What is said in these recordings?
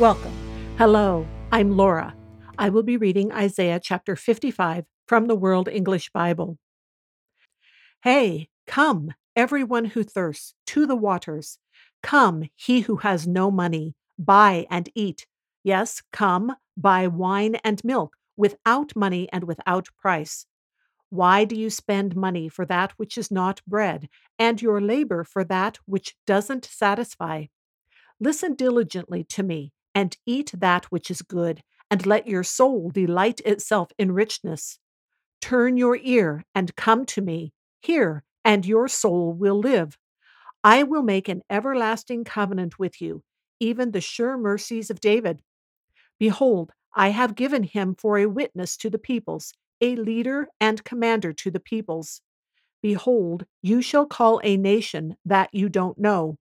Welcome. Hello, I'm Laura. I will be reading Isaiah chapter 55 from the World English Bible. Hey, come, everyone who thirsts, to the waters. Come, he who has no money, buy and eat. Yes, come, buy wine and milk, without money and without price. Why do you spend money for that which is not bread, and your labor for that which doesn't satisfy? Listen diligently to me and eat that which is good, and let your soul delight itself in richness. Turn your ear and come to me. Hear, and your soul will live. I will make an everlasting covenant with you, even the sure mercies of David. Behold, I have given him for a witness to the peoples, a leader and commander to the peoples. Behold, you shall call a nation that you don't know,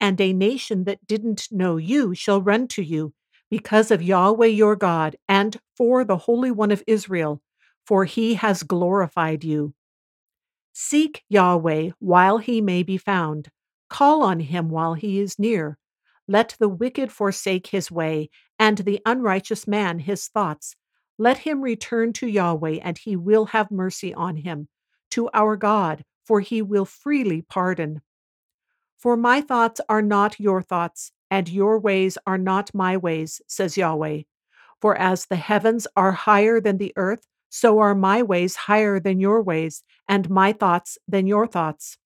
and a nation that didn't know you shall run to you, because of Yahweh your God, and for the Holy One of Israel, for he has glorified you. Seek Yahweh while he may be found, call on him while he is near. Let the wicked forsake his way, and the unrighteous man his thoughts. Let him return to Yahweh, and he will have mercy on him, to our God, for he will freely pardon. For my thoughts are not your thoughts, and your ways are not my ways, says Yahweh. For as the heavens are higher than the earth, so are my ways higher than your ways, and my thoughts than your thoughts.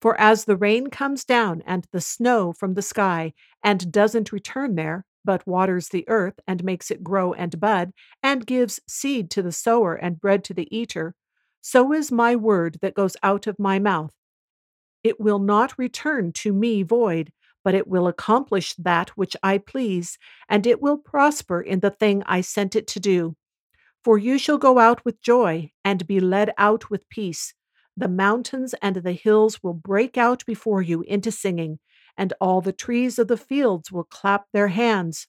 For as the rain comes down and the snow from the sky, and doesn't return there, but waters the earth and makes it grow and bud, and gives seed to the sower and bread to the eater, so is my word that goes out of my mouth. It will not return to me void, but it will accomplish that which I please, and it will prosper in the thing I sent it to do. For you shall go out with joy, and be led out with peace. The mountains and the hills will break out before you into singing, and all the trees of the fields will clap their hands.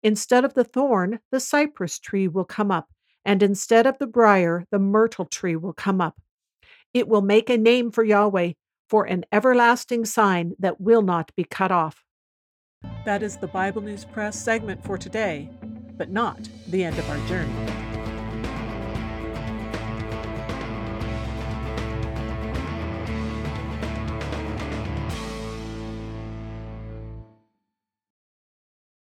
Instead of the thorn, the cypress tree will come up, and instead of the brier, the myrtle tree will come up. It will make a name for Yahweh for an everlasting sign that will not be cut off. That is the Bible News Press segment for today, but not the end of our journey.